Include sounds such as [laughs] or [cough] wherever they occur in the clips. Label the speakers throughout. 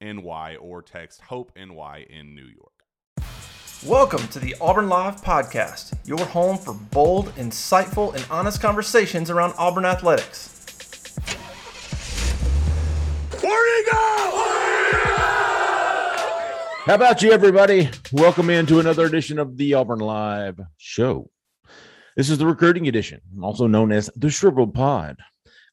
Speaker 1: NY or text Hope NY in New York.
Speaker 2: Welcome to the Auburn Live Podcast, your home for bold, insightful, and honest conversations around Auburn athletics.
Speaker 3: Where you go?
Speaker 4: How about you, everybody? Welcome into another edition of the Auburn Live Show. This is the recruiting edition, also known as the Shriveled Pod.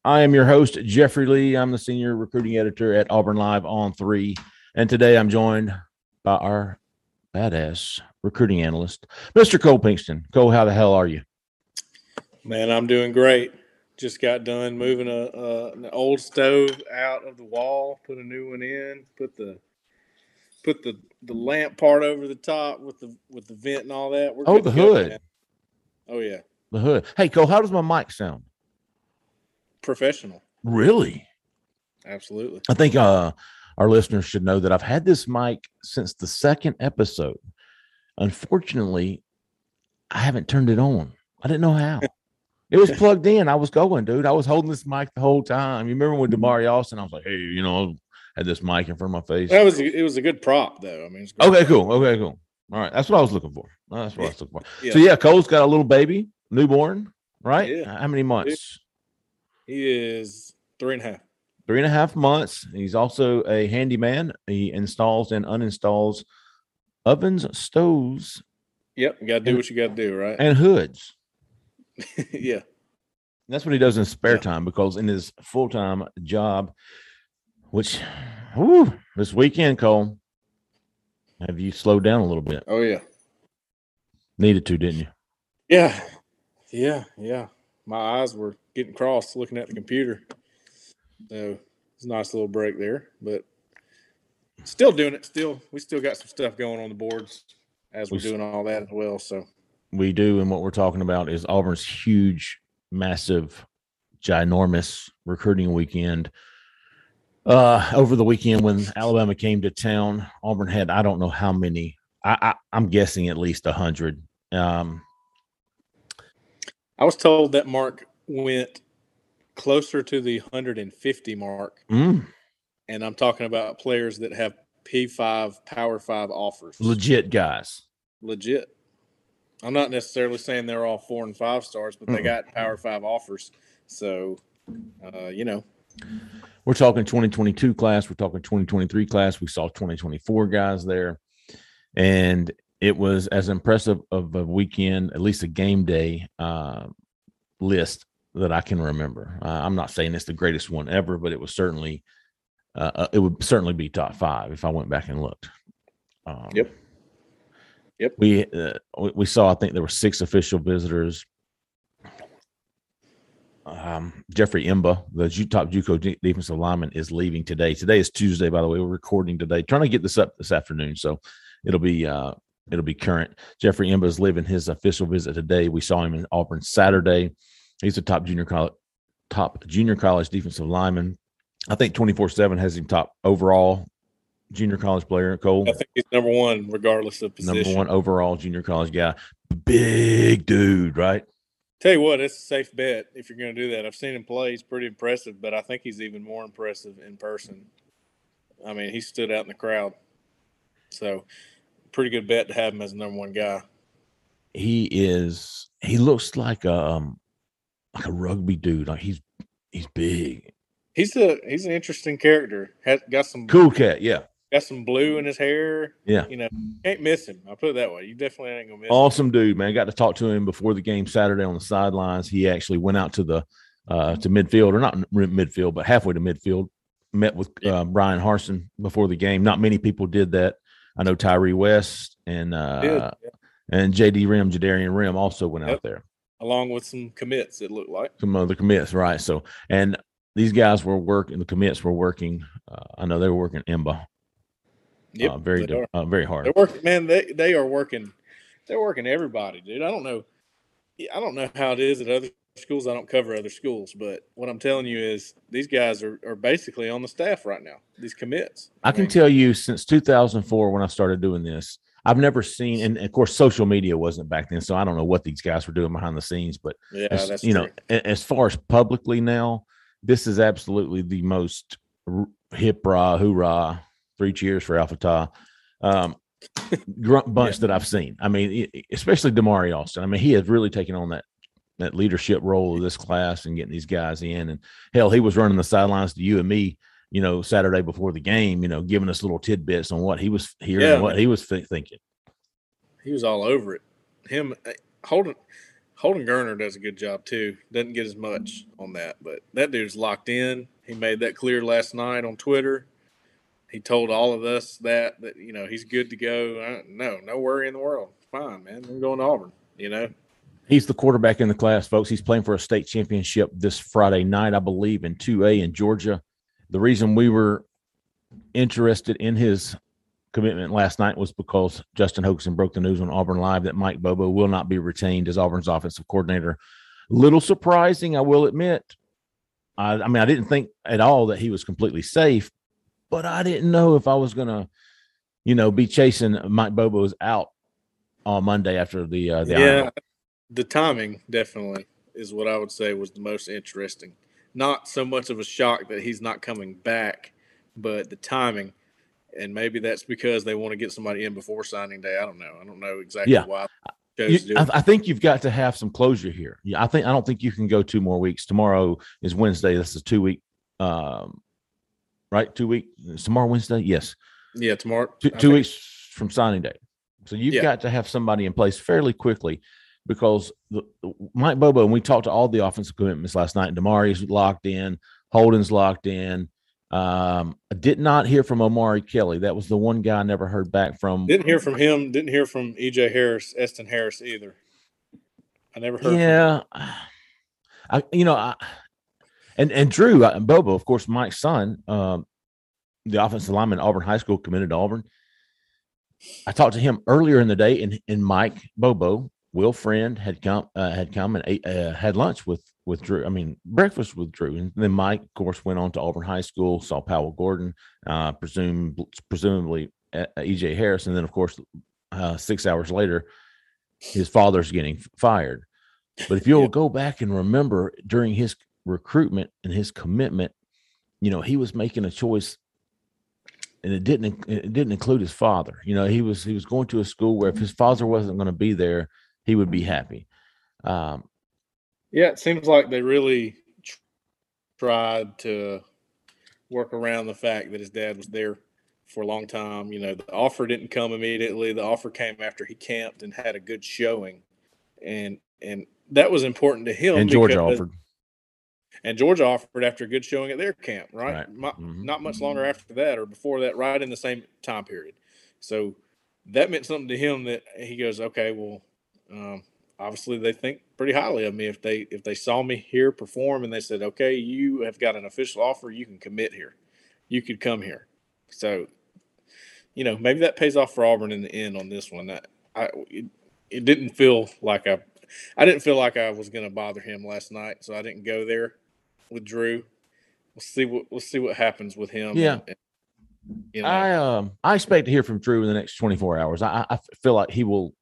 Speaker 4: I am your host, Jeffrey Lee. I'm the senior recruiting editor at Auburn Live on three. And today I'm joined by our badass recruiting analyst, Mr. Cole Pinkston. Cole, how the hell are you?
Speaker 5: Man, I'm doing great. Just got done moving a, a an old stove out of the wall, put a new one in, put the put the the lamp part over the top with the with the vent and all that.
Speaker 4: We're oh, the hood.
Speaker 5: oh yeah,
Speaker 4: the hood. Hey, Cole, how does my mic sound?
Speaker 5: Professional.
Speaker 4: Really?
Speaker 5: Absolutely.
Speaker 4: I think uh, our listeners should know that I've had this mic since the second episode. Unfortunately, I haven't turned it on. I didn't know how. It was plugged in. I was going, dude. I was holding this mic the whole time. You remember when Damari Alston? I was like, hey, you know, I had this mic in front of my face.
Speaker 5: That was it was a good prop though. I mean,
Speaker 4: okay, cool. Okay, cool. All right, that's what I was looking for. That's what. I was looking for. Yeah. So yeah, Cole's got a little baby, newborn, right? Yeah. How many months?
Speaker 5: He is three and a half.
Speaker 4: Three and a half months. He's also a handyman. He installs and uninstalls ovens, stoves.
Speaker 5: Yep, you got to do what you got to do, right?
Speaker 4: And hoods. [laughs]
Speaker 5: yeah.
Speaker 4: That's what he does in spare yeah. time because in his full time job, which, whew, this weekend, Cole, have you slowed down a little bit?
Speaker 5: Oh yeah.
Speaker 4: Needed to, didn't you?
Speaker 5: Yeah. Yeah. Yeah. My eyes were getting crossed looking at the computer. So it's a nice little break there, but still doing it. Still, we still got some stuff going on the boards as we're doing all that as well. So
Speaker 4: we do, and what we're talking about is Auburn's huge, massive, ginormous recruiting weekend. Uh, over the weekend when Alabama came to town, Auburn had I don't know how many. I, I am guessing at least a hundred. Um,
Speaker 5: I was told that Mark went closer to the 150 mark.
Speaker 4: Mm.
Speaker 5: And I'm talking about players that have P5 Power 5 offers.
Speaker 4: Legit guys.
Speaker 5: Legit. I'm not necessarily saying they're all four and five stars, but mm they got Power 5 offers. So, uh, you know.
Speaker 4: We're talking 2022 class. We're talking 2023 class. We saw 2024 guys there. And it was as impressive of a weekend, at least a game day uh, list that I can remember. Uh, I'm not saying it's the greatest one ever, but it was certainly uh, uh, it would certainly be top five if I went back and looked. Um,
Speaker 5: Yep. Yep.
Speaker 4: We uh, we- saw I think there were six official visitors. Um, Jeffrey Imba, the top JUCO de- defensive lineman, is leaving today. Today is Tuesday, by the way. We're recording today, trying to get this up this afternoon, so it'll be uh, it'll be current. Jeffrey Imba is leaving his official visit today. We saw him in Auburn Saturday. He's a top junior college top junior college defensive lineman. I think twenty four seven has him top overall junior college player. Cole
Speaker 5: I think he's number one, regardless of position.
Speaker 4: number one overall junior college guy. Big dude, right?
Speaker 5: Tell you what, it's a safe bet if you're going to do that. I've seen him play; he's pretty impressive, but I think he's even more impressive in person. I mean, he stood out in the crowd, so pretty good bet to have him as the number one guy.
Speaker 4: He is. He looks like a um, like a rugby dude. Like he's he's big,
Speaker 5: He's a he's an interesting character. Has got some
Speaker 4: cool cat. Yeah,
Speaker 5: got some blue in his hair.
Speaker 4: yeah.
Speaker 5: You know, can't miss him. I'll put it that way. You definitely ain't gonna miss him.
Speaker 4: Awesome dude, man. Got to talk to him before the game Saturday on the sidelines. He actually went out to the uh to midfield or not midfield, but halfway to midfield. Met with uh, Bryan Harsin before the game. Not many people did that. I know Tyre West and uh and JD Rhym, JaDarian Rhym also went out there.
Speaker 5: along with some commits. It looked like.
Speaker 4: Some other commits, right? So and these guys were working. The commits were working. Uh, I know they were working IMBA
Speaker 5: Yep,
Speaker 4: uh, very uh, very hard.
Speaker 5: They're working, man. They they are working. They're working everybody, dude. I don't know. I don't know how it is at other schools. I don't cover other schools, but what I'm telling you is these guys are, are basically on the staff right now. These commits.
Speaker 4: I can
Speaker 5: mean,
Speaker 4: tell you since 2004 when I started doing this, I've never seen, and of course, social media wasn't back then, so I don't know what these guys were doing behind the scenes. But
Speaker 5: Yeah,
Speaker 4: as, you know,
Speaker 5: true.
Speaker 4: a- as far as publicly now, this is absolutely the most hip rah hoorah, three cheers for Alpha Ta, um, [laughs] grunt bunch that I've seen. I mean, especially Damari Alston. I mean, he has really taken on that that leadership role of this class and getting these guys in. And hell, he was running the sidelines to you and me you know, Saturday before the game, you know, giving us little tidbits on what he was hearing,
Speaker 5: Yeah,
Speaker 4: what he was thi- thinking.
Speaker 5: He was all over it. Him, eh, Holden, Holden Geriner does a good job too. Doesn't get as much on that, but that dude's locked in. He made that clear last night on Twitter. He told all of us that that you know he's good to go. Uh, no, no worry in the world. Fine, man. I'm going to Auburn. You know,
Speaker 4: He's the quarterback in the class, folks. He's playing for a state championship this Friday night, I believe, in 2A in Georgia. The reason we were interested in his commitment last night was because Justin Hokanson broke the news on Auburn Live that Mike Bobo will not be retained as Auburn's offensive coordinator. Little surprising, I will admit. I, I mean, I didn't think at all that he was completely safe, but I didn't know if I was going to, you know, be chasing Mike Bobo's out on Monday after the uh, the
Speaker 5: yeah. The timing definitely is what I would say was the most interesting. Not so much of a shock that he's not coming back, but the timing. And maybe that's because they want to get somebody in before signing day. I don't know. I don't know exactly
Speaker 4: Yeah.
Speaker 5: why.
Speaker 4: You, I. I think you've got to have some closure here. Yeah, I think I don't think you can go two more weeks. Tomorrow is Wednesday. This is two week, um, right? Two week. Tomorrow Wednesday. Yes,
Speaker 5: yeah, tomorrow.
Speaker 4: two, two weeks from signing day. So you've
Speaker 5: Yeah.
Speaker 4: got to have somebody in place fairly quickly because the, Mike Bobo and we talked to all the offensive commitments last night. Damari's locked in, Holden's locked in. Um, I did not hear from Omari Kelly. That was the one guy I never heard back from.
Speaker 5: Didn't hear from him. Didn't hear from EJ Harris, Eston Harris either. I never heard.
Speaker 4: yeah i you know i and and drew uh, bobo of course mike's son um the offensive lineman at auburn high school committed to auburn i talked to him earlier in the day and and mike bobo will friend had come uh, had come and ate, uh, had lunch with with drew i mean breakfast with drew and then mike of course went on to auburn high school saw powell gordon uh presume presumably uh, ej harris and then of course uh six hours later his father's getting fired but if [laughs] you'll
Speaker 5: Yeah.
Speaker 4: go back and remember during his recruitment and his commitment, you know, he was making a choice and it didn't it didn't include his father. You know, he was he was going to a school where if his father wasn't going to be there, he would be happy. Um,
Speaker 5: Yeah, it seems like they really tried to work around the fact that his dad was there for a long time. You know, the offer didn't come immediately. The offer came after he camped and had a good showing, and and that was important to him.
Speaker 4: and Georgia
Speaker 5: because-
Speaker 4: offered.
Speaker 5: and Georgia offered after a good showing at their camp, right?
Speaker 4: Right.
Speaker 5: Not,
Speaker 4: Mhm.
Speaker 5: not much longer after that or before that, right in the same time period. So that meant something to him that he goes, okay, well, um, obviously they think pretty highly of me if they if they saw me here perform and they said, okay, you have got an official offer, you can commit here, you could come here. So, you know, maybe that pays off for Auburn in the end on this one. I, I it, it didn't feel like I, I didn't feel like I was going to bother him last night, so I didn't go there with Drew. We'll see what we'll see what happens with him.
Speaker 4: Yeah.
Speaker 5: and- you know,
Speaker 4: I um I expect to hear from Drew in the next 24 hours. I, I feel like he will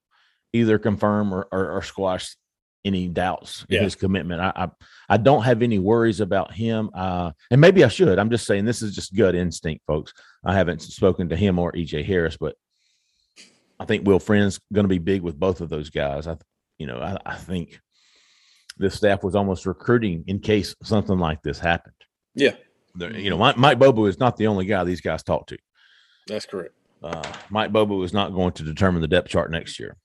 Speaker 4: either confirm or, or, or squash any doubts in his commitment. I, I I don't have any worries about him. Uh, and maybe I should. I'm just saying this is just gut instinct, folks. I haven't spoken to him or EJ Harris, but I think Will Friend's going to be big with both of those guys. I, you know, I, I think this staff was almost recruiting in case something like this happened.
Speaker 5: yeah,
Speaker 4: You know, Mike, Mike Bobo is not the only guy these guys talk to.
Speaker 5: that's correct.
Speaker 4: Uh, Mike Bobo is not going to determine the depth chart next year.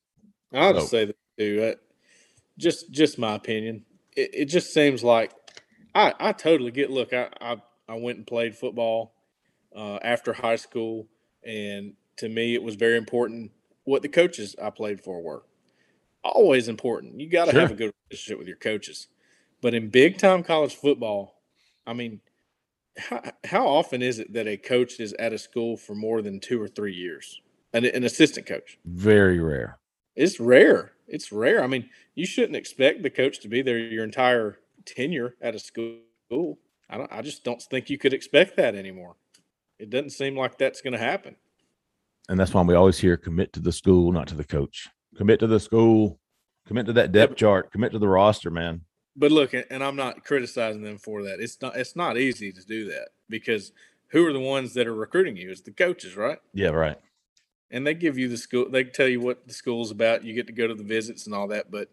Speaker 5: I'll
Speaker 4: So-
Speaker 5: just say that too. Uh, just just my opinion. It, it just seems like I I totally get. Look, I I, I went and played football uh, after high school, and to me, it was very important what the coaches I played for were. Always important. You got to have a good relationship with your coaches. But in big time college football, I mean, how, how often is it that a coach is at a school for more than two or three years? An, an assistant coach.
Speaker 4: Very rare.
Speaker 5: It's rare. It's rare. I mean, you shouldn't expect the coach to be there your entire tenure at a school. I don't, I just don't think you could expect that anymore. It doesn't seem like that's going to happen.
Speaker 4: And that's why we always hear commit to the school, not to the coach. Commit to the school, commit to that depth chart, commit to the roster, man.
Speaker 5: But look, and and I'm not criticizing them for that. It's not. It's not easy to do that because who are the ones that are recruiting you? It's the coaches, right?
Speaker 4: Yeah, right.
Speaker 5: And they give you the school they tell you what the school's about you get to go to the visits and all that but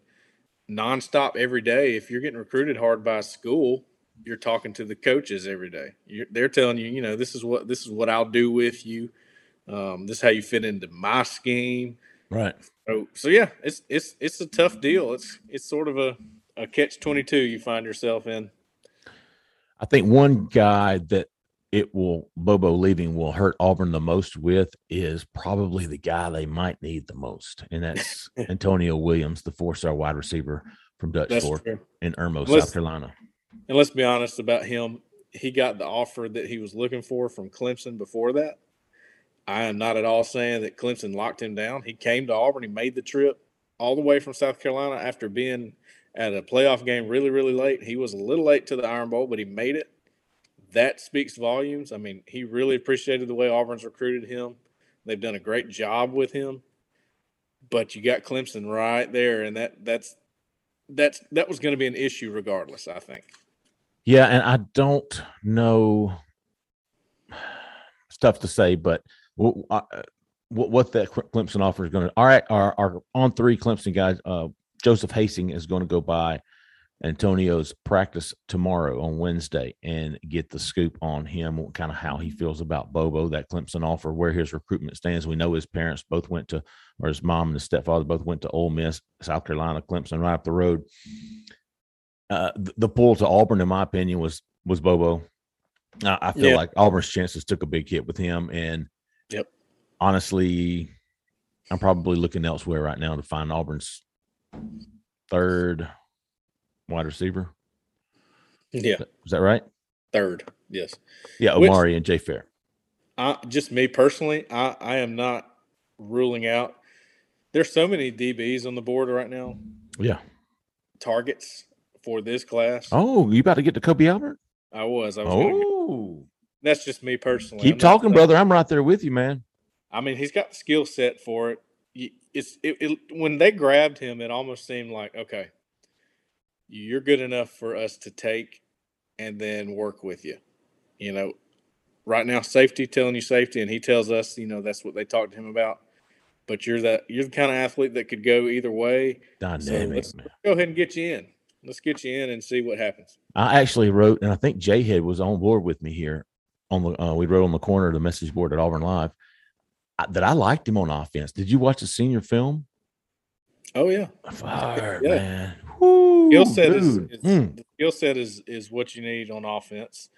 Speaker 5: nonstop every day if you're getting recruited hard by a school you're talking to the coaches every day. You're, they're telling you you know this is what this is what i'll do with you. Um, this is how you fit into my scheme.
Speaker 4: Right.
Speaker 5: so, so yeah it's it's it's a tough deal. It's it's sort of a, a catch 22 you find yourself in.
Speaker 4: I think one guy that it will Bobo leaving will hurt Auburn the most with is probably the guy they might need the most, and that's [laughs] Antonio Williams, the four-star wide receiver from Dutch
Speaker 5: that's
Speaker 4: Fork
Speaker 5: true
Speaker 4: in Irmo, South Carolina.
Speaker 5: And let's be honest about him. He got the offer that he was looking for from Clemson before that. I am not at all saying that Clemson locked him down. He came to Auburn. He made the trip all the way from South Carolina after being at a playoff game really, really late. He was a little late to the Iron Bowl, but he made it. That speaks volumes. I mean, he really appreciated the way Auburn's recruited him. They've done a great job with him. But you got Clemson right there, and that that's that's that was going to be an issue regardless. I think.
Speaker 4: Yeah, and I don't know. [sighs] It's tough to say, but what uh, that Clemson offer is going to. All right, our our on three Clemson guys. Uh, Joseph Hasting is going to go by Antonio's practice tomorrow on Wednesday and get the scoop on him, kind of how he feels about Bobo, that Clemson offer, where his recruitment stands. We know his parents both went to, or his mom and his stepfather both went to Ole Miss, South Carolina, Clemson, right up the road. Uh, the, pull to Auburn, in my opinion, was was Bobo. I, I feel like Auburn's chances took a big hit with him, and
Speaker 5: Yep.
Speaker 4: honestly, I'm probably looking elsewhere right now to find Auburn's third wide receiver.
Speaker 5: Yeah,
Speaker 4: Is that right?
Speaker 5: third. Yes.
Speaker 4: Yeah,
Speaker 5: Which-
Speaker 4: Omari and Jay Fair.
Speaker 5: I just me personally, I I am not ruling out. There's so many DBs on the board right now.
Speaker 4: Yeah.
Speaker 5: Targets for this class.
Speaker 4: Oh, you about to get to Kobe Albert?
Speaker 5: I was. I was.
Speaker 4: Oh,
Speaker 5: that's just me personally.
Speaker 4: keep
Speaker 5: I'm
Speaker 4: talking,
Speaker 5: saying-
Speaker 4: brother. I'm right there with you, man.
Speaker 5: I mean, he's got the skill set for it. It's it, it, when they grabbed him, it almost seemed like okay, you're good enough for us to take and then work with you. You know, right now safety telling you safety, and he tells us, you know, that's what they talked to him about. But you're that you're the kind of athlete that could go either way.
Speaker 4: Dynamic,
Speaker 5: let's-
Speaker 4: man.
Speaker 5: Go ahead and get you in. Let's get you in and see what happens.
Speaker 4: I actually wrote, and I think Jay Head was on board with me here. On the uh, we wrote on the corner of the message board at Auburn Live I, that I liked him on offense. Did you watch the senior film?
Speaker 5: Oh yeah,
Speaker 4: Fire,
Speaker 5: Yeah.
Speaker 4: man.
Speaker 5: Skill set is, is
Speaker 4: Mm.
Speaker 5: skill set is is what you need on offense.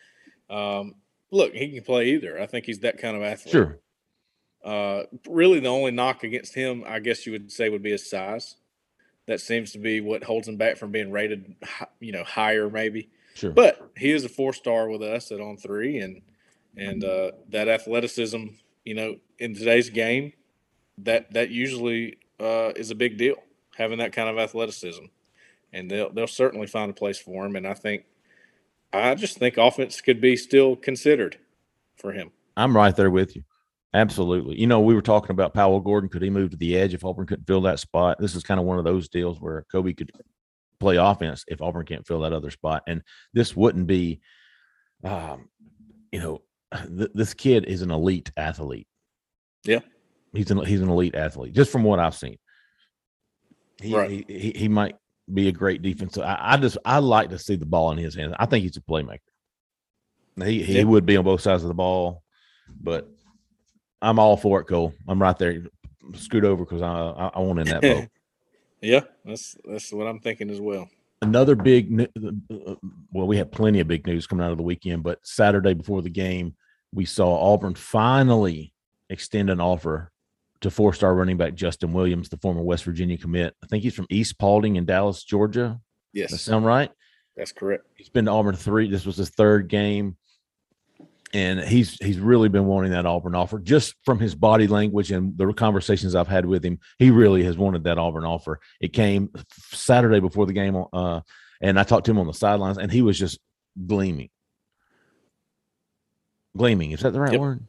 Speaker 5: Um, look, he can play either. I think he's that kind of athlete.
Speaker 4: Sure.
Speaker 5: Uh, really, the only knock against him, I guess you would say, would be his size. That seems to be what holds him back from being rated, you know, higher maybe.
Speaker 4: Sure.
Speaker 5: But he is a four star with us at on three, and and uh, that athleticism, you know, in today's game, that that usually uh, is a big deal. Having that kind of athleticism, and they'll they'll certainly find a place for him. And I think, I just think offense could be still considered for him.
Speaker 4: I'm right there with you. Absolutely. You know, we were talking about Powell Gordon. Could he move to the edge if Auburn couldn't fill that spot? This is kind of one of those deals where Kobe could play offense if Auburn can't fill that other spot. And this wouldn't be, um, you know, th- this kid is an elite athlete.
Speaker 5: Yeah.
Speaker 4: He's an he's an elite athlete, just from what I've seen. He,
Speaker 5: Right.
Speaker 4: he, he, he might be a great defensive. I, I just I like to see the ball in his hands. I think he's a playmaker. He he
Speaker 5: Yeah.
Speaker 4: would be on both sides of the ball, but I'm all for it, Cole. I'm right there. Scoot over because I, I I want in that boat. [laughs]
Speaker 5: Yeah, that's that's what I'm thinking as well.
Speaker 4: Another big, well, we had plenty of big news coming out of the weekend, but Saturday before the game, we saw Auburn finally extend an offer to four-star running back Justin Williams, the former West Virginia commit. I think he's from East Paulding in Dallas, Georgia. Does that
Speaker 5: Yes,
Speaker 4: sound right?
Speaker 5: that's correct.
Speaker 4: He's been to Auburn three. This was his third game, and he's he's really been wanting that Auburn offer. Just from his body language and the conversations I've had with him, he really has wanted that Auburn offer. It came Saturday before the game, uh, and I talked to him on the sidelines, and he was just gleaming. Gleaming is that the right
Speaker 5: Yep.
Speaker 4: word?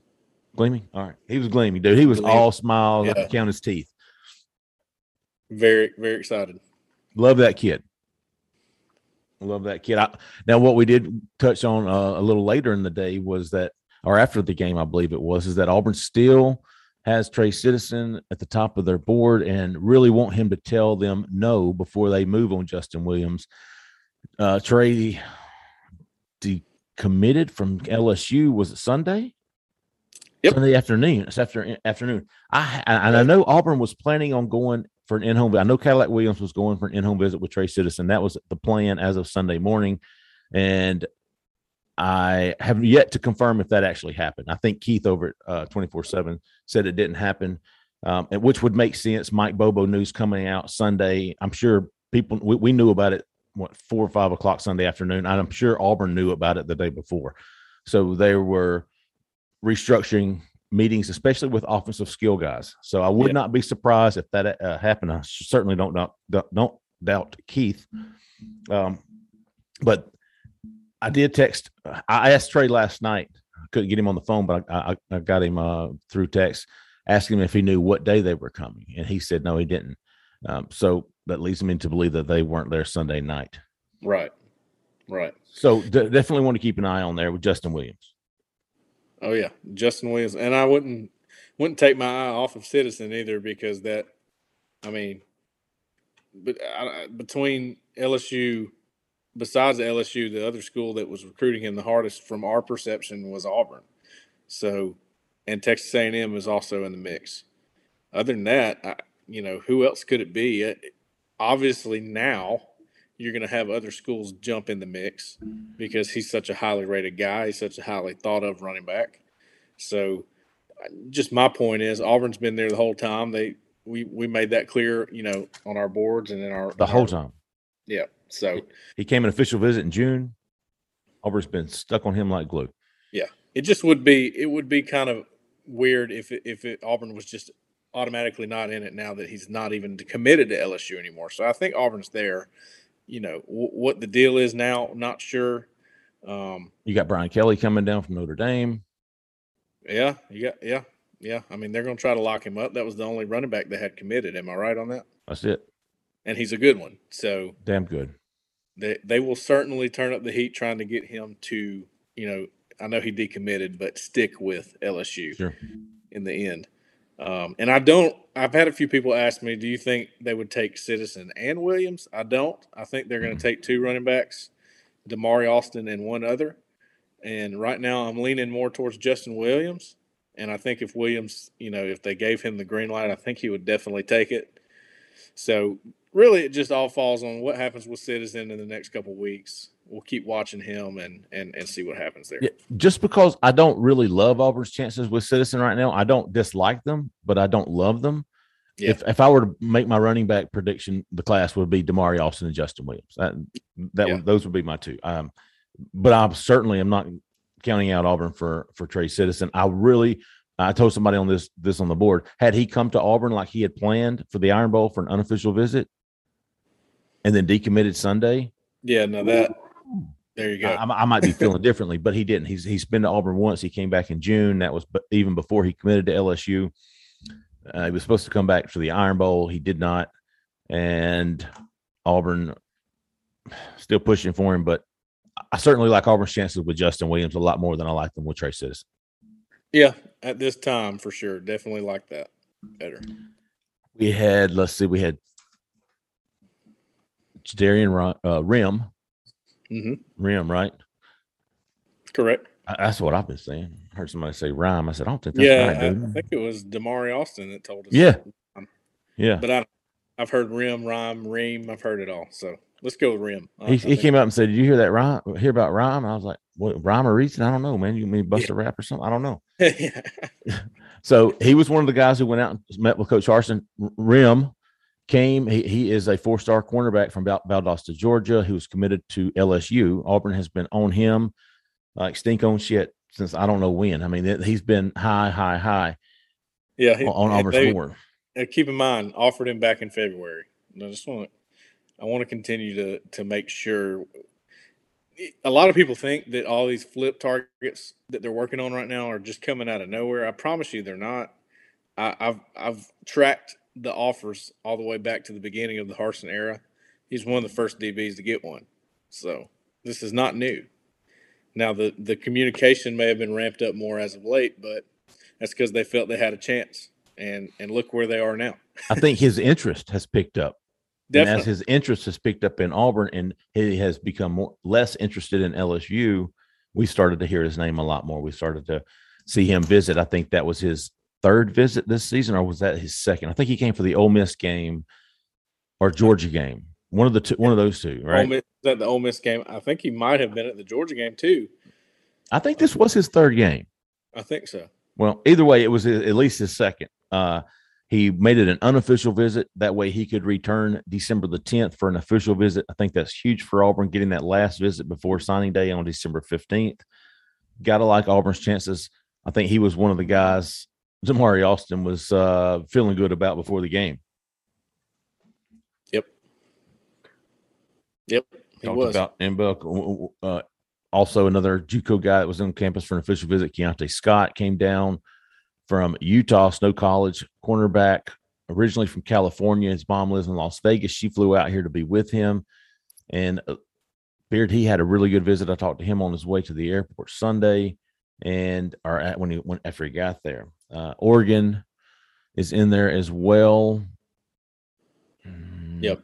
Speaker 4: Gleaming. All right, he was gleaming, dude. He was
Speaker 5: Gleaming.
Speaker 4: all smiles. I
Speaker 5: Yeah.
Speaker 4: could count his teeth.
Speaker 5: Very very excited.
Speaker 4: Love that kid. Love that kid. I, now, what we did touch on uh, a little later in the day was that, or after the game, I believe it was, is that Auburn still has Trey Citizen at the top of their board and really want him to tell them no before they move on Justin Williams. Uh, Trey decommitted from LSU. Was it Sunday?
Speaker 5: Yep.
Speaker 4: Sunday afternoon. It's after afternoon. I and I know Auburn was planning on going for an in-home. I know Cadillac Williams was going for an in-home visit with Trey Citizen. That was the plan as of Sunday morning, and I have yet to confirm if that actually happened. I think Keith over at Twenty Four Seven said it didn't happen, um, which would make sense. Mike Bobo news coming out Sunday. I'm sure people we, we knew about it what four or five o'clock Sunday afternoon. I'm sure Auburn knew about it the day before, so they were restructuring meetings, especially with offensive skill guys. So I would
Speaker 5: Yeah.
Speaker 4: not be surprised if that uh, happened. I certainly don't doubt, don't, don't doubt Keith. Um, but I did text. I asked Trey last night. I couldn't get him on the phone, but I, I, I got him uh, through text, asking him if he knew what day they were coming, and he said no, he didn't. Um, so that leads me to believe that they weren't there Sunday night.
Speaker 5: Right, right.
Speaker 4: So de- definitely want to keep an eye on there with Justin Williams.
Speaker 5: Oh yeah, Justin Williams, and I wouldn't wouldn't take my eye off of Citizen either because that, I mean, but I, between LSU, besides LSU, the other school that was recruiting him the hardest from our perception was Auburn. So, and Texas A&M is also in the mix. Other than that, I, you know, who else could it be? Obviously, now you're going to have other schools jump in the mix because he's such a highly rated guy. He's such a highly thought of running back. So, just my point is, Auburn's been there the whole time. They we we made that clear, you know, on our boards and in our
Speaker 4: The whole
Speaker 5: our-
Speaker 4: time
Speaker 5: Yeah. So
Speaker 4: he came an official visit in June. Auburn's been stuck on him like glue. Yeah.
Speaker 5: It just would be it would be kind of weird if it, if it, Auburn was just automatically not in it now that he's not even committed to LSU anymore. So I think Auburn's there. You know w- what the deal is now, not sure. Um,
Speaker 4: You got Brian Kelly coming down from Notre Dame.
Speaker 5: yeah, you got yeah, yeah. I mean, they're going to try to lock him up. That was the only running back that had committed. Am I right on that?
Speaker 4: That's it.
Speaker 5: And he's a good one. So
Speaker 4: Damn good.
Speaker 5: they they will certainly turn up the heat trying to get him to you know I know he decommitted, but stick with LSU
Speaker 4: Sure.
Speaker 5: in the end. Um, and I don't. I've had a few people ask me, "Do you think they would take Citizen and Williams?" I don't. I think they're going to take two running backs, Damari Alston and one other. And right now, I'm leaning more towards Justin Williams. And I think if Williams, you know, if they gave him the green light, I think he would definitely take it. So really, it just all falls on what happens with Citizen in the next couple weeks. We'll keep watching him and and and see what happens there.
Speaker 4: Yeah, just because I don't really love Auburn's chances with Citizen right now, I don't dislike them, but I don't love them.
Speaker 5: Yeah.
Speaker 4: If if I were to make my running back prediction, the class would be Damari Alston and Justin Williams. That that
Speaker 5: Yeah.
Speaker 4: those would be my two. Um, but I certainly am not counting out Auburn for for Trey Citizen. I really. I told somebody on this this on the board. Had he come to Auburn like he had planned for the Iron Bowl for an unofficial visit, and then decommitted Sunday,
Speaker 5: Yeah, no, that there you go.
Speaker 4: I, I might be feeling differently, but he didn't. He's he's been to Auburn once. He came back in June. That was even before he committed to LSU. Uh, he was supposed to come back for the Iron Bowl. He did not, and Auburn still pushing for him. But I certainly like Auburn's chances with Justin Williams a lot more than I like them with Trey Citizen.
Speaker 5: yeah, at this time for sure, definitely like that better.
Speaker 4: We had let's see, we had Darian uh, Rhym,
Speaker 5: hmm
Speaker 4: Rim, right?
Speaker 5: Correct.
Speaker 4: I- That's what I've been saying. I heard somebody say rhyme. I said, I don't think that's
Speaker 5: yeah,
Speaker 4: right, dude.
Speaker 5: I think it was Damari Alston that told us.
Speaker 4: Yeah. Yeah.
Speaker 5: but I, I've heard rim, rhyme, ream. I've heard it all. So let's go with rim. I-
Speaker 4: He,
Speaker 5: I
Speaker 4: he came up and said, "Did you hear that rhyme? Hear about rhyme?" I was like, "What rhyme or reason? I don't know, man. You mean bust a rap or something? I don't know." [laughs]
Speaker 5: yeah. [laughs]
Speaker 4: So he was one of the guys who went out and met with Coach Harsin. Rhym came. He, he is a four-star cornerback from Val- Valdosta, Georgia. He was committed to LSU. Auburn has been on him like stink on shit since I don't know when. I mean, he's been high, high, high
Speaker 5: Yeah. he-
Speaker 4: on, Auburn's
Speaker 5: they-
Speaker 4: board.
Speaker 5: uh, keep in mind, offered him back in February. And I just want I want to continue to to make sure. A lot of people think that all these flip targets that they're working on right now are just coming out of nowhere. I promise you, they're not. I, I've I've tracked the offers all the way back to the beginning of the Harsin era. He's one of the first DBs to get one, so this is not new. Now the the communication may have been ramped up more as of late, but that's because they felt they had a chance, and and look where they are now.
Speaker 4: I think his interest has picked up. And as his interest has picked up in Auburn and he has become more less interested in LSU, we started to hear his name a lot more. We started to see him visit. I think that was his third visit this season, or was that his second? I think he came for the Ole Miss game or Georgia game. One of the two, one of those two,
Speaker 5: Ole
Speaker 4: right?
Speaker 5: Miss, at the Ole Miss game. I think he might have been at the Georgia game too.
Speaker 4: I think this was his third game.
Speaker 5: I think so.
Speaker 4: Well, either way, it was at least his second. Uh, he made it an unofficial visit. That way, he could return December the 10th for an official visit. I think that's huge for Auburn getting that last visit before signing day on December 15th. Got to like Auburn's chances. I think he was one of the guys Damari Alston was uh, feeling good about before the game.
Speaker 5: Yep. Yep. He
Speaker 4: Talked
Speaker 5: was.
Speaker 4: about. Uh, also, another JUCO guy that was on campus for an official visit, Keionte Scott, came down from Utah, Snow College, cornerback, originally from California. His mom lives in Las Vegas. She flew out here to be with him. And uh, Beard, he had a really good visit. I talked to him on his way to the airport Sunday, and or at, when he went after he got there. Uh, Oregon is in there as well. Mm,
Speaker 5: Yep.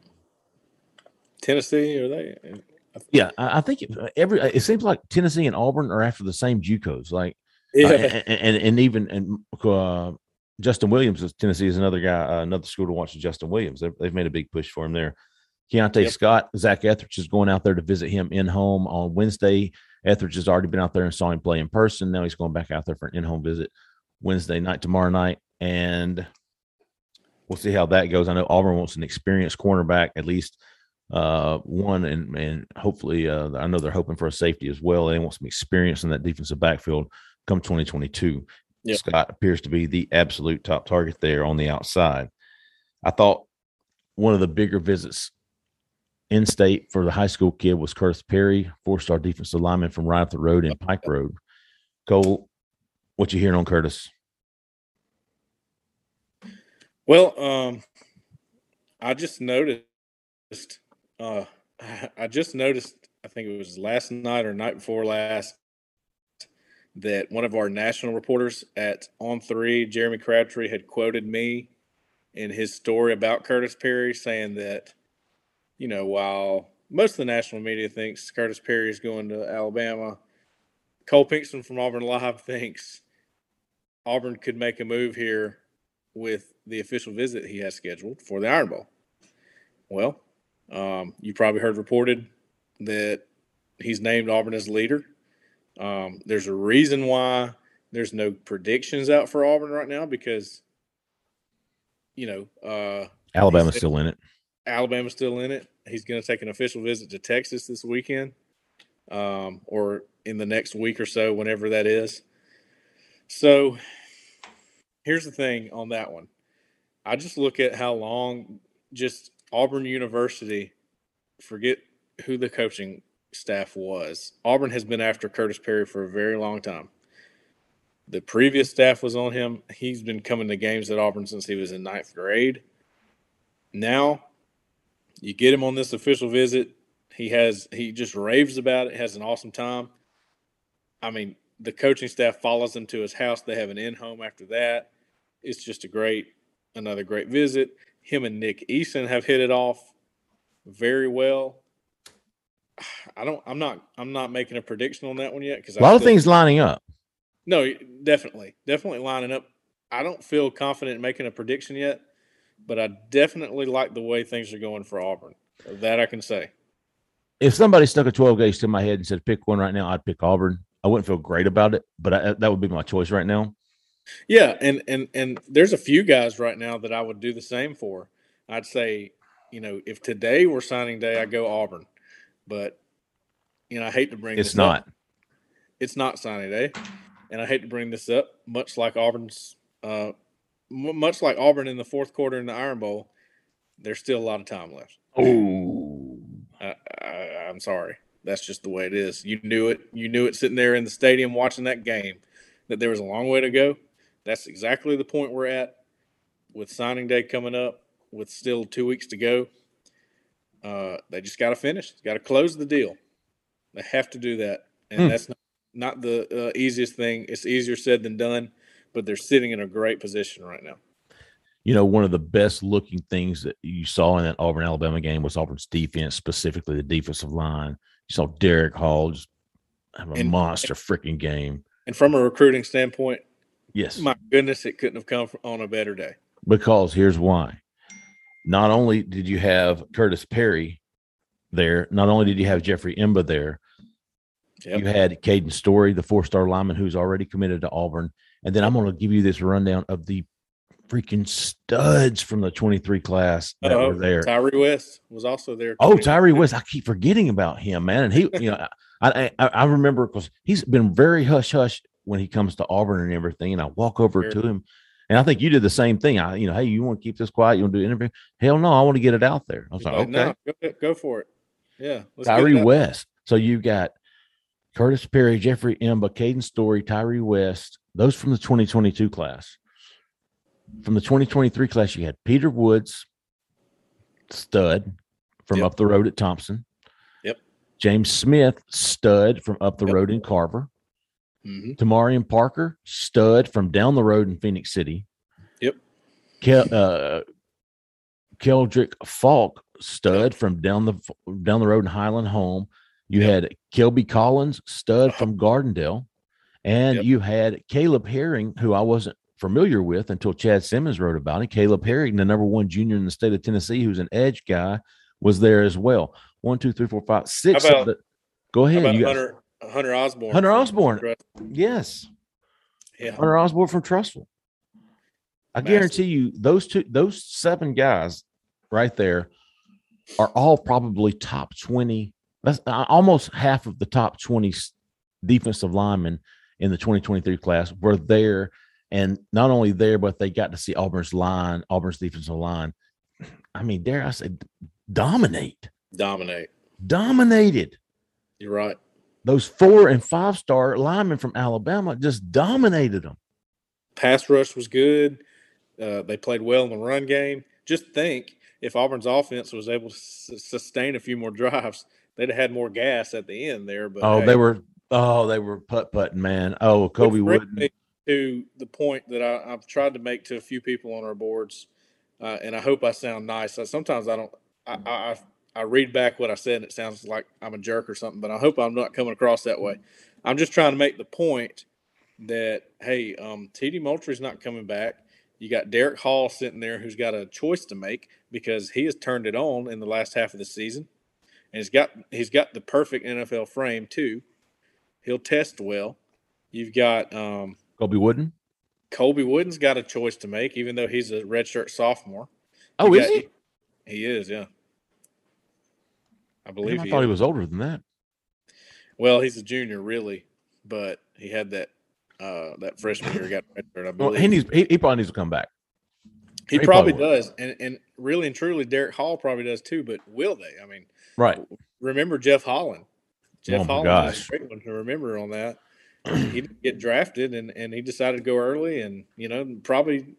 Speaker 5: Tennessee are they?
Speaker 4: Yeah, I, I think it, uh, every it seems like Tennessee and Auburn are after the same JUCOs. Like, uh,
Speaker 5: Yeah.
Speaker 4: and, and and even and uh, Justin Williams of Tennessee is another guy, uh, another school to watch. Justin Williams, they've, they've made a big push for him there. Keionte
Speaker 5: Yep.
Speaker 4: Scott, Zac Etheridge is going out there to visit him in home on Wednesday. Etheridge has already been out there and saw him play in person. Now he's going back out there for an in home visit Wednesday night, tomorrow night, and we'll see how that goes. I know Auburn wants an experienced cornerback, at least uh, one, and and hopefully, uh, I know they're hoping for a safety as well. They want some experience in that defensive backfield come 2022.
Speaker 5: Yep.
Speaker 4: Scott appears to be the absolute top target there on the outside. I thought one of the bigger visits in state for the high school kid was Khurtiss Perry, four star defensive lineman from right up the road in Pike Road. Cole, what you hearing on Khurtiss?
Speaker 5: Well, um, I just noticed. Uh, [laughs] I just noticed. I think it was last night or night before last that one of our national reporters at On Three, Jeremy Crabtree, had quoted me in his story about Khurtiss Perry, saying that, you know, while most of the national media thinks Khurtiss Perry is going to Alabama, Cole Pinkston from Auburn Live [laughs] thinks Auburn could make a move here with the official visit he has scheduled for the Iron Bowl. Well, um, you probably heard reported that he's named Auburn as leader. Um, there's a reason why there's no predictions out for Auburn right now because, you know, uh,
Speaker 4: Alabama's still in it.
Speaker 5: Alabama's still in it. He's going to take an official visit to Texas this weekend, um, or in the next week or so, whenever that is. So, here's the thing on that one. I just look at how long just Auburn University. Forget who the coaching staff was. Auburn has been after Khurtiss Perry for a very long time. The previous staff was on him. He's been coming to games at Auburn since he was in ninth grade. Now you get him on this official visit. He has he just raves about it, has an awesome time. I mean, the coaching staff follows him to his house. They have an in-home after that. It's just a great another great visit. Him and Nick Eason have hit it off very well. I don't I'm not I'm not making a prediction on that one yet because
Speaker 4: A lot of things lining up.
Speaker 5: no, definitely, definitely lining up. I don't feel confident in making a prediction yet, but I definitely like the way things are going for Auburn. That I can say.
Speaker 4: If somebody stuck a 12 gauge to my head and said pick one right now, I'd pick Auburn. I wouldn't feel great about it, but I, that would be my choice right now.
Speaker 5: Yeah, and and and there's a few guys right now that I would do the same for. I'd say, you know, if today were signing day, I go Auburn, but you know, I hate to bring
Speaker 4: It's
Speaker 5: this up.
Speaker 4: not.
Speaker 5: It's not signing day, and I hate to bring this up. Much like Auburn's, uh, much like Auburn in the fourth quarter in the Iron Bowl, there's still a lot of time left.
Speaker 4: Oh,
Speaker 5: I, I, I'm sorry. That's just the way it is. You knew it. You knew it sitting there in the stadium watching that game that there was a long way to go. That's exactly the point we're at with signing day coming up, with still two weeks to go. Uh, they just got to finish. Got to close the deal. They have to do that, and
Speaker 4: Hmm.
Speaker 5: that's not, not the uh, easiest thing. It's easier said than done, but they're sitting in a great position right now.
Speaker 4: you know, one of the best looking things that you saw in that Auburn Alabama game was Auburn's defense, specifically the defensive line. You saw Derek Hall just have a
Speaker 5: And-
Speaker 4: monster freaking game.
Speaker 5: And from a recruiting standpoint,
Speaker 4: Yes,
Speaker 5: my goodness, it couldn't have come on a better day.
Speaker 4: because here's why. Not only did you have Khurtiss Perry there, not only did you have Jeffrey Imba there,
Speaker 5: Yep.
Speaker 4: you had Caden Story, the four star lineman who's already committed to Auburn. And then I'm going to give you this rundown of the freaking studs from the 23 class that
Speaker 5: Uh-oh,
Speaker 4: were there.
Speaker 5: Tyre West was also there.
Speaker 4: Oh. Tyre West. I keep forgetting about him, man. And he, [laughs] you know, I I, I remember because he's been very hush hush when he comes to Auburn and everything. And I walk over
Speaker 5: Sure.
Speaker 4: to him, and I think you did the same thing. I, you know, hey, you want to keep this quiet? You want to do an interview? Hell no, I want to get it out there. I was like,
Speaker 5: like,
Speaker 4: okay,
Speaker 5: no, go, go for it. Yeah, let's
Speaker 4: Tyree
Speaker 5: it.
Speaker 4: West. So you got Khurtiss Perry, Jeffrey Imba, Caden Story, Tyre West. Those from the 2022 class. From the 2023 class, you had Peter Woods, stud from
Speaker 5: Yep.
Speaker 4: up the road at Thompson.
Speaker 5: Yep.
Speaker 4: James Smith, stud from up the
Speaker 5: Yep.
Speaker 4: road in Carver.
Speaker 5: Mhm.
Speaker 4: Tamarian Parker, stud from down the road in Phenix City.
Speaker 5: Yep.
Speaker 4: Kel, uh, Keldric Faulk, stud from down the down the road in Highland Home. You had Kelby Collins, stud
Speaker 5: Uh-huh.
Speaker 4: from Gardendale, and
Speaker 5: Yep.
Speaker 4: you had Caleb Herring, who I wasn't familiar with until Chad Simmons wrote about it. Caleb Herring, the number one junior in the state of Tennessee, who's an edge guy, was there as well. One, two, three, four, five, six.
Speaker 5: About-
Speaker 4: the- go ahead. You got,
Speaker 5: Hunter Hunter Osborne?
Speaker 4: Hunter Osborne. yes.
Speaker 5: Yeah,
Speaker 4: Hunter Osborne from Trussville. I
Speaker 5: Massive.
Speaker 4: guarantee you those two, those seven guys right there are all probably top 20. That's uh, almost half of the top 20 defensive linemen in the 2023 class were there. And not only there, but they got to see Auburn's line, Auburn's defensive line. I mean, dare I say, dominate,
Speaker 5: dominate.
Speaker 4: dominated.
Speaker 5: You're right.
Speaker 4: Those four and five star linemen from Alabama just dominated them.
Speaker 5: Pass rush was good. Uh, they played well in the run game. Just think if Auburn's offense was able to s- sustain a few more drives, they'd have had more gas at the end there. But
Speaker 4: Oh,
Speaker 5: hey,
Speaker 4: they were oh, they were putt putting, man. Oh, Kobe
Speaker 5: me To the point that I, I've tried to make to a few people on our boards, uh, and I hope I sound nice. Uh, Sometimes I don't. I, I I- I read back what I said, and it sounds like I'm a jerk or something. But I hope I'm not coming across that way. I'm just trying to make the point that hey, um, TD Moultry's not coming back, You got Derek Hall sitting there who's got a choice to make because he has turned it on in the last half of the season. And he's got he's got the perfect NFL frame too. He'll test well. You've got um,
Speaker 4: Colby Wooden.
Speaker 5: Colby Wooden's got a choice to make, even though he's a redshirt sophomore.
Speaker 4: Oh,
Speaker 5: You
Speaker 4: is
Speaker 5: got-
Speaker 4: he?
Speaker 5: He is, yeah. I believe
Speaker 4: I
Speaker 5: he
Speaker 4: thought
Speaker 5: is.
Speaker 4: he was older than that.
Speaker 5: Well, he's a junior, really, but he had that uh, that freshman year. Got redshirt, I
Speaker 4: Well, he needs. He, he probably needs to come back.
Speaker 5: He
Speaker 4: He
Speaker 5: probably
Speaker 4: probably
Speaker 5: does, and and really and truly, Derick Hall probably does too. But will they? I mean,
Speaker 4: Right.
Speaker 5: remember Jeff Holland? Jeff
Speaker 4: Oh
Speaker 5: Holland is a great one to remember on that. [clears throat] he didn't get drafted, and and he decided to go early, and you know, probably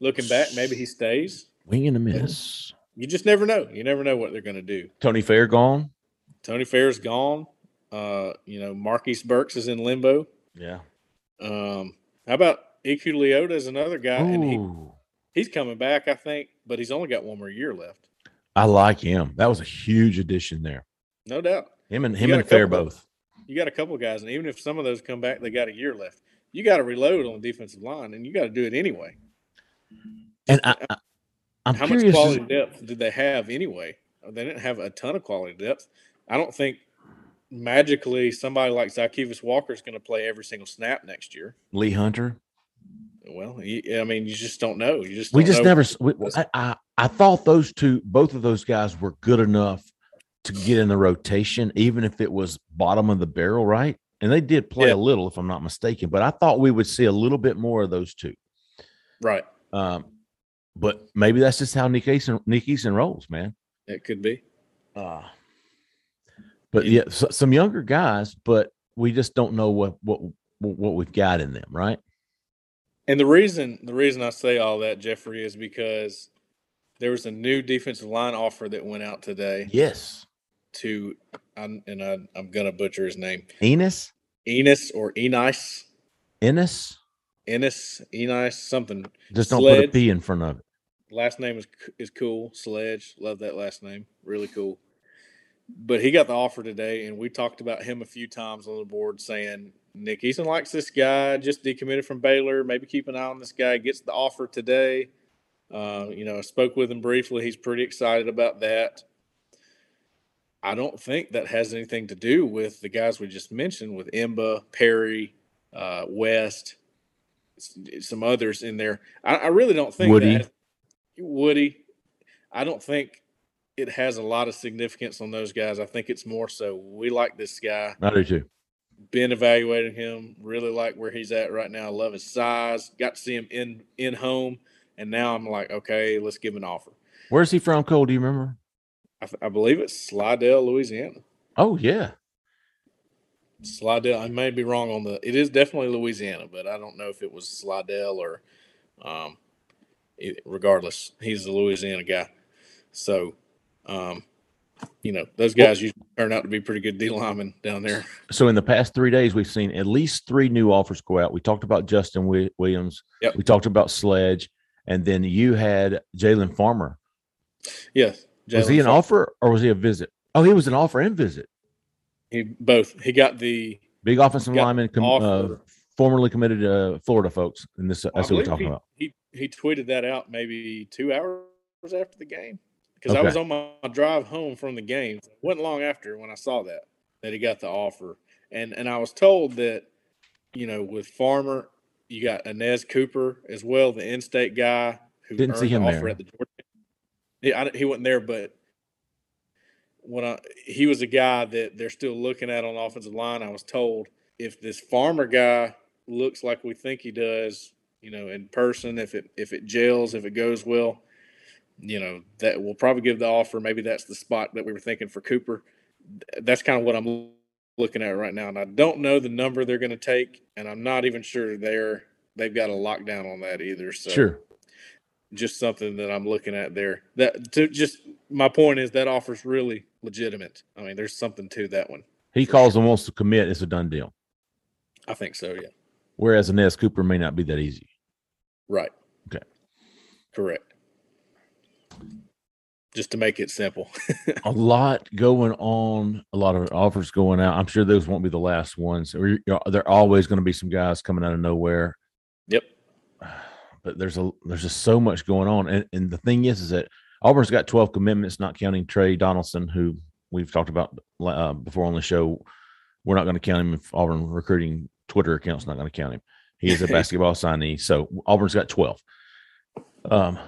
Speaker 5: looking back, maybe he stays.
Speaker 4: Wing and a miss.
Speaker 5: You just never know. You never know what they're going to do.
Speaker 4: Tony Fair gone.
Speaker 5: Tony Fair's gone. Uh, you know, Marquise Burks is in limbo.
Speaker 4: Yeah.
Speaker 5: Um, how about Eku Leota is another guy, and he, he's coming back, I think, but he's only got one more year left.
Speaker 4: I like him. That was a huge addition there.
Speaker 5: No doubt.
Speaker 4: Him and him and Fair both.
Speaker 5: You got a couple of guys, and even if some of those come back, they got a year left. You got to reload on the defensive line, and you got to do it anyway.
Speaker 4: And I, I, I'm
Speaker 5: How much quality depth did they have anyway? They didn't have a ton of quality depth. I don't think magically somebody like Zykeivous Walker is going to play every single snap next year.
Speaker 4: Lee Hunter.
Speaker 5: Well, I mean, you just don't know. You just
Speaker 4: We just
Speaker 5: know.
Speaker 4: never. We, I, I I thought those two, both of those guys, were good enough to get in the rotation, even if it was bottom of the barrel, right? And they did play
Speaker 5: Yeah.
Speaker 4: a little, if I'm not mistaken. But I thought we would see a little bit more of those two.
Speaker 5: right.
Speaker 4: Um, but maybe that's just how Nick Eason, Nick Eason rolls, man.
Speaker 5: It could be.
Speaker 4: Uh, but yeah, so, some younger guys, but we just don't know what what what we've got in them, right?
Speaker 5: And the reason the reason I say all that, Jeffrey, is because there was a new defensive line offer that went out today
Speaker 4: Yes,
Speaker 5: to, I'm, and I, I'm gonna butcher his name,
Speaker 4: Enos,
Speaker 5: Enos or Enis,
Speaker 4: Ennis.
Speaker 5: Ennis, Enis, something.
Speaker 4: Just don't put a
Speaker 5: Sledge.
Speaker 4: P in front of it.
Speaker 5: Last name is is cool. Sledge, love that last name, really cool. But he got the offer today, and we talked about him a few times on the board, saying Nick Eason likes this guy, just decommitted from Baylor. Maybe keep an eye on this guy. Gets the offer today. Uh, you know, I spoke with him briefly. He's pretty excited about that. I don't think that has anything to do with the guys we just mentioned, with Imba, Perry, uh, West, some others in there. I, I really don't think
Speaker 4: Woody.
Speaker 5: that Woody. I don't think it has a lot of significance on those guys. I think it's more so we like this guy
Speaker 4: I do too.
Speaker 5: been evaluating him. Really like where he's at right now. Love his size. Got to see him in in home, and now I'm like, okay, let's give him an offer.
Speaker 4: Where's he from, Cole? Do you remember?
Speaker 5: I, th- I believe it's Slidell, Louisiana.
Speaker 4: Oh yeah,
Speaker 5: Slidell. I may be wrong on the. It is definitely Louisiana, but I don't know if it was Slidell or. Um, it- regardless, he's a Louisiana guy. So, um, you know, those guys usually turn out to be pretty good D linemen down there.
Speaker 4: So in the past three days, we've seen at least three new offers go out. We talked about Justin Williams.
Speaker 5: Yep.
Speaker 4: We talked about Sledge, and then you had Jalen Farmer.
Speaker 5: Yes.
Speaker 4: Was he an
Speaker 5: Farmer.
Speaker 4: offer or was he a visit? Oh, he was an offer and visit.
Speaker 5: He both. He got the
Speaker 4: Big offensive lineman, com- uh, formerly committed to Florida folks. And this,
Speaker 5: I
Speaker 4: that's what we're talking
Speaker 5: he,
Speaker 4: about.
Speaker 5: He he tweeted that out maybe two hours after the game because I was on my, drive home from the game. It wasn't long after when I saw that that he got the offer, and and I was told that you know with Farmer you got Inez Cooper as well, the in-state guy who
Speaker 4: Didn't see him
Speaker 5: the offer
Speaker 4: there.
Speaker 5: at the Georgia. He, I, he wasn't there, but when I he was a guy that they're still looking at on offensive line. I was told if this Farmer guy looks like we think he does, you know, in person, if it if it gels, if it goes well, you know, that will probably give the offer. Maybe that's the spot that we were thinking for Cooper. That's kind of what I'm looking at right now, and I don't know the number they're going to take, and I'm not even sure they're they've got a lockdown on that either. So
Speaker 4: Sure.
Speaker 5: Just something that I'm looking at there. That to just my point is that offer's really legitimate. I mean, there's something to that one.
Speaker 4: He calls and wants to commit. It's a done deal.
Speaker 5: I think so. Yeah.
Speaker 4: Whereas Inez Cooper may not be that easy.
Speaker 5: Right.
Speaker 4: Okay.
Speaker 5: Correct. Just to make it simple. [laughs]
Speaker 4: a lot going on, a lot of offers going out. I'm sure those won't be the last ones. Or, you know, there are always going to be some guys coming out of nowhere.
Speaker 5: yep.
Speaker 4: But there's a there's just so much going on, and and the thing is, is that Auburn's got 12 commitments, not counting Trey Donaldson, who we've talked about uh, before on the show. We're not going to count him if Auburn recruiting Twitter account's not going to count him. He is a [laughs] basketball signee, so Auburn's got 12. Um,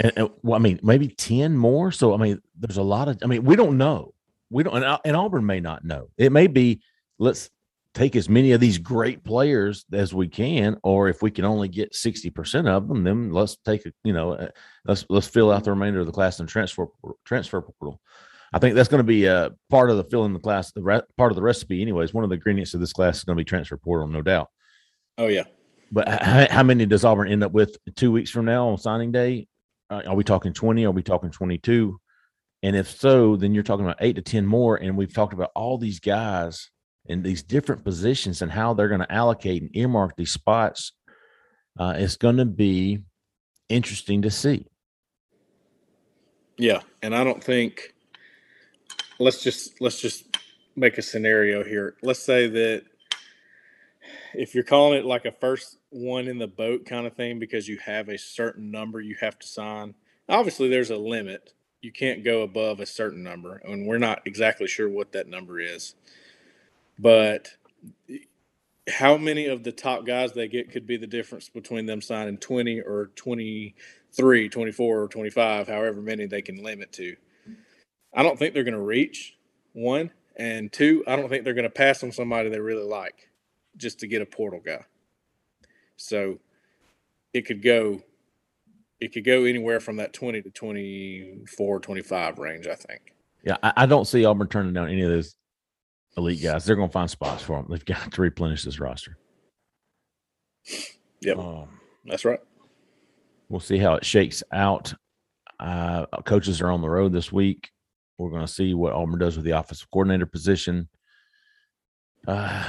Speaker 4: and, and well, I mean, maybe 10 more. So, I mean, there's a lot of, I mean, we don't know. We don't, and, and Auburn may not know. It may be, let's take as many of these great players as we can, or if we can only get 60% of them, then let's take a, you know, uh, let's, let's fill out the remainder of the class and transfer, transfer portal. I think that's going to be a part of the filling the class, the re- part of the recipe, anyways. One of the ingredients of this class is going to be transfer portal, no doubt.
Speaker 5: Oh yeah.
Speaker 4: But how, how many does Auburn end up with two weeks from now on signing day? Uh, are we talking 20? Are we talking 22? And if so, then you're talking about eight to 10 more. And we've talked about all these guys in these different positions and how they're going to allocate and earmark these spots. Uh, it's going to be interesting to see.
Speaker 5: Yeah. And I don't think, let's just, let's just make a scenario here. Let's say that if you're calling it like a first one in the boat kind of thing because you have a certain number you have to sign, obviously there's a limit. You can't go above a certain number, and we're not exactly sure what that number is. But how many of the top guys they get could be the difference between them signing 20 or 23, 24 or 25, however many they can limit to. I don't think they're going to reach one. And two, I don't think they're going to pass on somebody they really like just to get a portal guy. So it could go it could go anywhere from that 20 to 24 25 range i think
Speaker 4: yeah i, I don't see auburn turning down any of those elite guys. They're going to find spots for them they've got to replenish this roster.
Speaker 5: Yep. Um, that's right.
Speaker 4: we'll see how it shakes out. Uh, coaches are on the road this week. We're going to see what auburn does with the offensive coordinator position. Uh,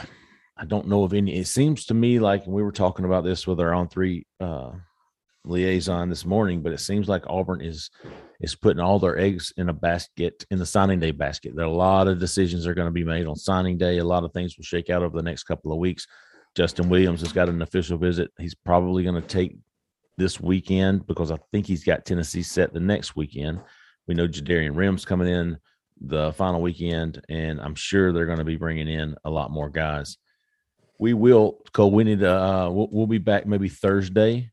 Speaker 4: I don't know of any. It seems to me like we were talking about this with our on three uh, liaison this morning, but it seems like Auburn is is putting all their eggs in a basket in the signing day basket. There are a lot of decisions are going to be made on signing day. A lot of things will shake out over the next couple of weeks. Justin Williams has got an official visit. He's probably going to take this weekend because I think he's got Tennessee set the next weekend. We know JaDarian Rhym's coming in the final weekend, and I'm sure they're going to be bringing in a lot more guys we will Cole. We need to. Uh, we'll, we'll be back maybe Thursday.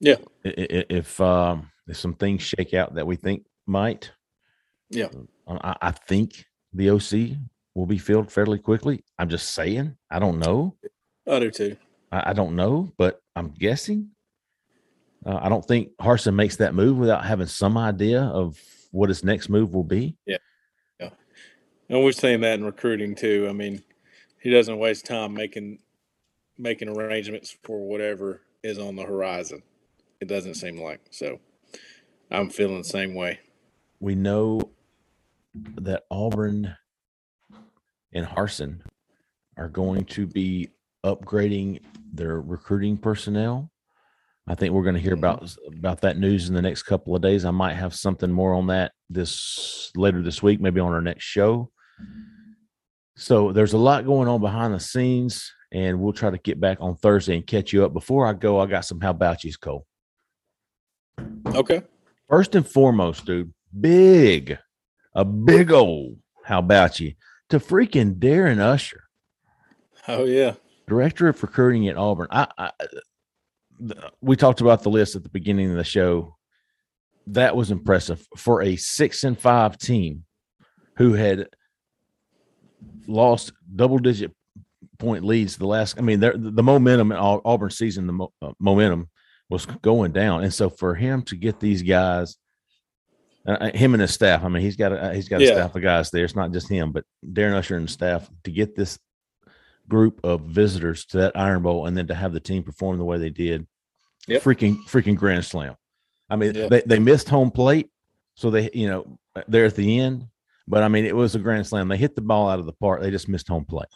Speaker 5: Yeah.
Speaker 4: If um, if some things shake out that we think might.
Speaker 5: Yeah.
Speaker 4: Um, I, I think the OC will be filled fairly quickly. I'm just saying. I don't know.
Speaker 5: I do too.
Speaker 4: I, I don't know, but I'm guessing. Uh, I don't think Harsin makes that move without having some idea of what his next move will be.
Speaker 5: Yeah. Yeah. And we're saying that in recruiting too. I mean, he doesn't waste time making making arrangements for whatever is on the horizon. It doesn't seem like so. I'm feeling the same way.
Speaker 4: We know that Auburn and Harsin are going to be upgrading their recruiting personnel. I think we're going to hear about mm-hmm. about that news in the next couple of days. I might have something more on that this later this week, maybe on our next show. So there's a lot going on behind the scenes and we'll try to get back on Thursday and catch you up. Before I go, I got some how about you's Cole.
Speaker 5: Okay.
Speaker 4: First and foremost, dude, big, a big old how about you to freaking Darren Usher.
Speaker 5: Oh yeah,
Speaker 4: director of recruiting at Auburn. I, I we talked about the list at the beginning of the show. That was impressive for a six and five team who had lost double digit point leads the last. I mean, the momentum in Auburn season, the mo- uh, momentum was going down, and so for him to get these guys, uh, uh him and his staff. I mean, he's got a he's got a yeah. staff of guys there. It's not just him, but Darren Usher and staff to get this group of visitors to that Iron Bowl, and then to have the team perform the way they did, yep. freaking freaking grand slam. I mean, they they missed home plate, so they you know they're at the end. But I mean, it was a grand slam. They hit the ball out of the park. They just missed home plate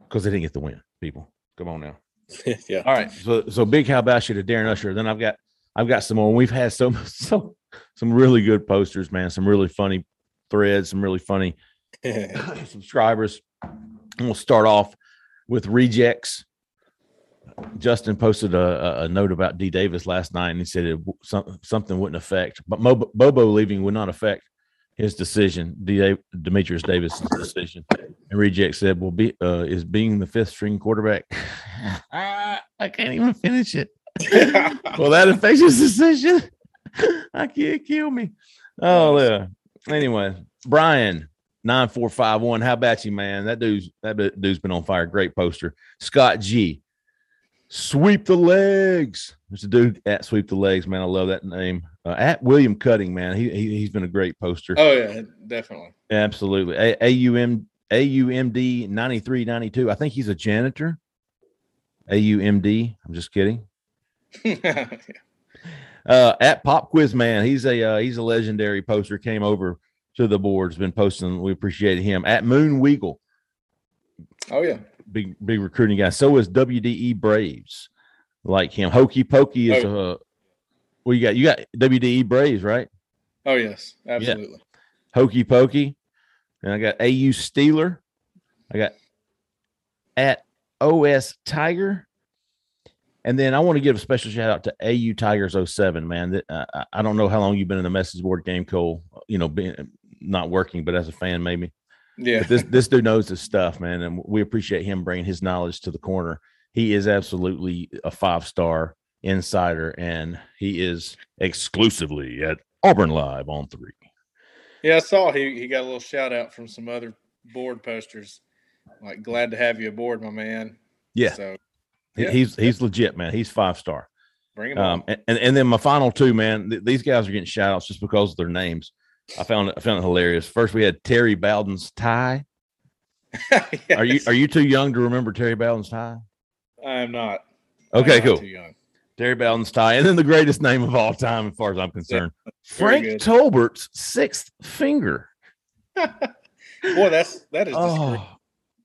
Speaker 4: because they didn't get the win. People, come on now. [laughs]
Speaker 5: yeah.
Speaker 4: All right. So so big how about you to Darren Usher. Then I've got I've got some more. We've had some [laughs] so some really good posters, man. Some really funny threads. Some really funny [laughs] [coughs] subscribers. And we'll start off with rejects. Justin posted a, a- a note about D Davis last night, and he said it, some, something wouldn't affect, but Mo, Bobo leaving would not affect his decision, D, Demetrius Davis' decision. And Reject said, "Well, be uh, is being the fifth string quarterback." [laughs] I can't even finish it. [laughs] well, that affects his decision. I can't kill me. Oh yeah. Anyway, Brian nine four five one. How about you, man? That dude's that dude's been on fire. Great poster. Scott G. Sweep the legs. There's a dude at Sweep the Legs, man. I love that name. Uh, at William Cutting, man. He, he he's been a great poster.
Speaker 5: oh yeah, definitely.
Speaker 4: Absolutely. A- AUM AUMD 9392. I think he's a janitor. AUMD. I'm just kidding. [laughs] Uh, at Pop Quiz Man, he's a uh, he's a legendary poster. Came over to the boards, been posting. We appreciate him. At Moon Weagle,
Speaker 5: oh yeah.
Speaker 4: big big recruiting guy. So is WDE Braves, like him. Hokey Pokey is uh, well, you got you got WDE Braves, right?
Speaker 5: Oh yes, absolutely.
Speaker 4: Hokey Pokey, and I got AU Steeler. I got at OS Tiger. And then I want to give a special shout out to AU Tigers 07, man. That uh, I- I don't know how long you've been in the message board game, Cole. You know, being not working, but as a fan, maybe.
Speaker 5: Yeah.
Speaker 4: But this this dude knows his stuff, man, and we appreciate him bringing his knowledge to the corner. He is absolutely a five star insider, and he is exclusively at Auburn Live on three.
Speaker 5: Yeah, I saw he he got a little shout out from some other board posters. Like glad to have you aboard, my man.
Speaker 4: Yeah,
Speaker 5: So yeah.
Speaker 4: he's he's legit, man. He's five star.
Speaker 5: bring him
Speaker 4: Um, and, and and then my final two, man. th- these guys are getting shout outs just because of their names. I found it I found it hilarious. First, we had Terry Bowden's tie.
Speaker 5: on. [laughs]
Speaker 4: Are you are you too young to remember Terry Bowden's tie?
Speaker 5: I am not.
Speaker 4: Okay, cool.
Speaker 5: Too young.
Speaker 4: Terry Bowden's tie, and then the greatest name of all time, as far as I'm concerned,
Speaker 5: very
Speaker 4: Frank
Speaker 5: good.
Speaker 4: Tolbert's sixth finger. [laughs]
Speaker 5: Boy, that's that is
Speaker 4: Oh,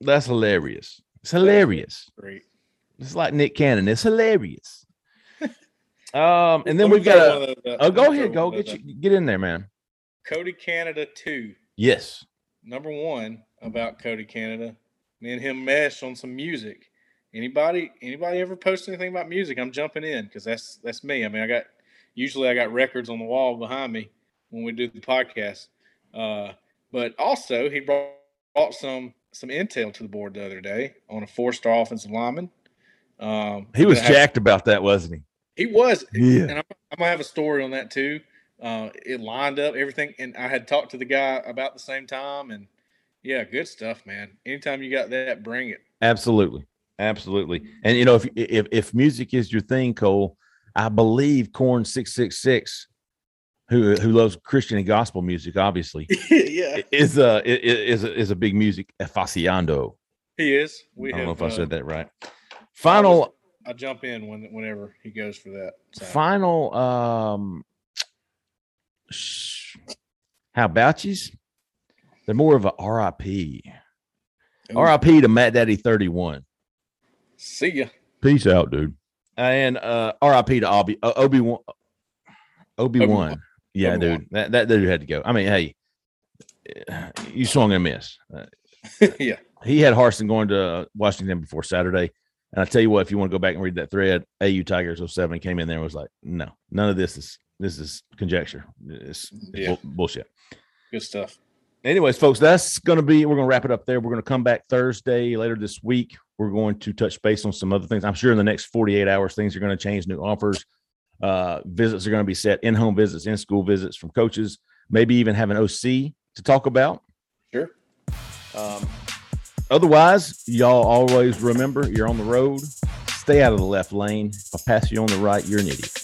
Speaker 4: that's hilarious. It's hilarious.
Speaker 5: great.
Speaker 4: It's like Nick Cannon. It's hilarious. [laughs] Um, and then
Speaker 5: Let
Speaker 4: we've got a.
Speaker 5: those, uh,
Speaker 4: Oh, go ahead, go get you get in there, man.
Speaker 5: Cody Canada two.
Speaker 4: Yes.
Speaker 5: Number one about Cody Canada. Me and him mesh on some music. Anybody anybody ever post anything about music? I'm jumping in because that's that's me. I mean, I got usually I got records on the wall behind me when we do the podcast. Uh, but also he brought, brought some some intel to the board the other day on a four star offensive lineman. Um,
Speaker 4: He was jacked about that, wasn't
Speaker 5: He He was,
Speaker 4: Yeah.
Speaker 5: and I'm, I'm gonna have a story on that too. Uh, it lined up everything, and I had talked to the guy about the same time, and yeah, good stuff, man. Anytime you got that, bring it.
Speaker 4: Absolutely, absolutely. And you know, if if if music is your thing, Cole, I believe Corn Six Six Six, who who loves Christian and gospel music, obviously, [laughs]
Speaker 5: yeah,
Speaker 4: is a is a, is a big music aficionado.
Speaker 5: he is. We
Speaker 4: I don't know
Speaker 5: have,
Speaker 4: if I
Speaker 5: uh,
Speaker 4: said that right. Final
Speaker 5: I jump in when whenever he goes for that. So.
Speaker 4: final um sh- how about yous? They're more of a RIP.
Speaker 5: Ooh,
Speaker 4: RIP to Matt Daddy 31.
Speaker 5: See ya.
Speaker 4: Peace out, dude. And uh RIP to Obi uh, Obi Wan Obi Wan. Yeah,
Speaker 5: Obi-Wan.
Speaker 4: dude. That that dude had to go. I mean, hey, you swung and miss. Uh, [laughs]
Speaker 5: yeah,
Speaker 4: he had Harsin going to Washington before Saturday. And I tell you what, if you want to go back and read that thread, AU Tigers 07 came in there and was like, no, none of this is this is conjecture. It's, it's
Speaker 5: Yeah.
Speaker 4: bull- bullshit.
Speaker 5: good stuff.
Speaker 4: Anyways, folks, that's going to be, we're going to wrap it up there. We're going to come back Thursday later this week. We're going to touch base on some other things. I'm sure in the next 48 hours, things are going to change, new offers. Uh, visits are going to be set, in home visits, in school visits from coaches, maybe even have an OC to talk about.
Speaker 5: Sure.
Speaker 4: Um, otherwise, y'all always remember you're on the road. Stay out of the left lane. If I pass you on the right, you're an idiot.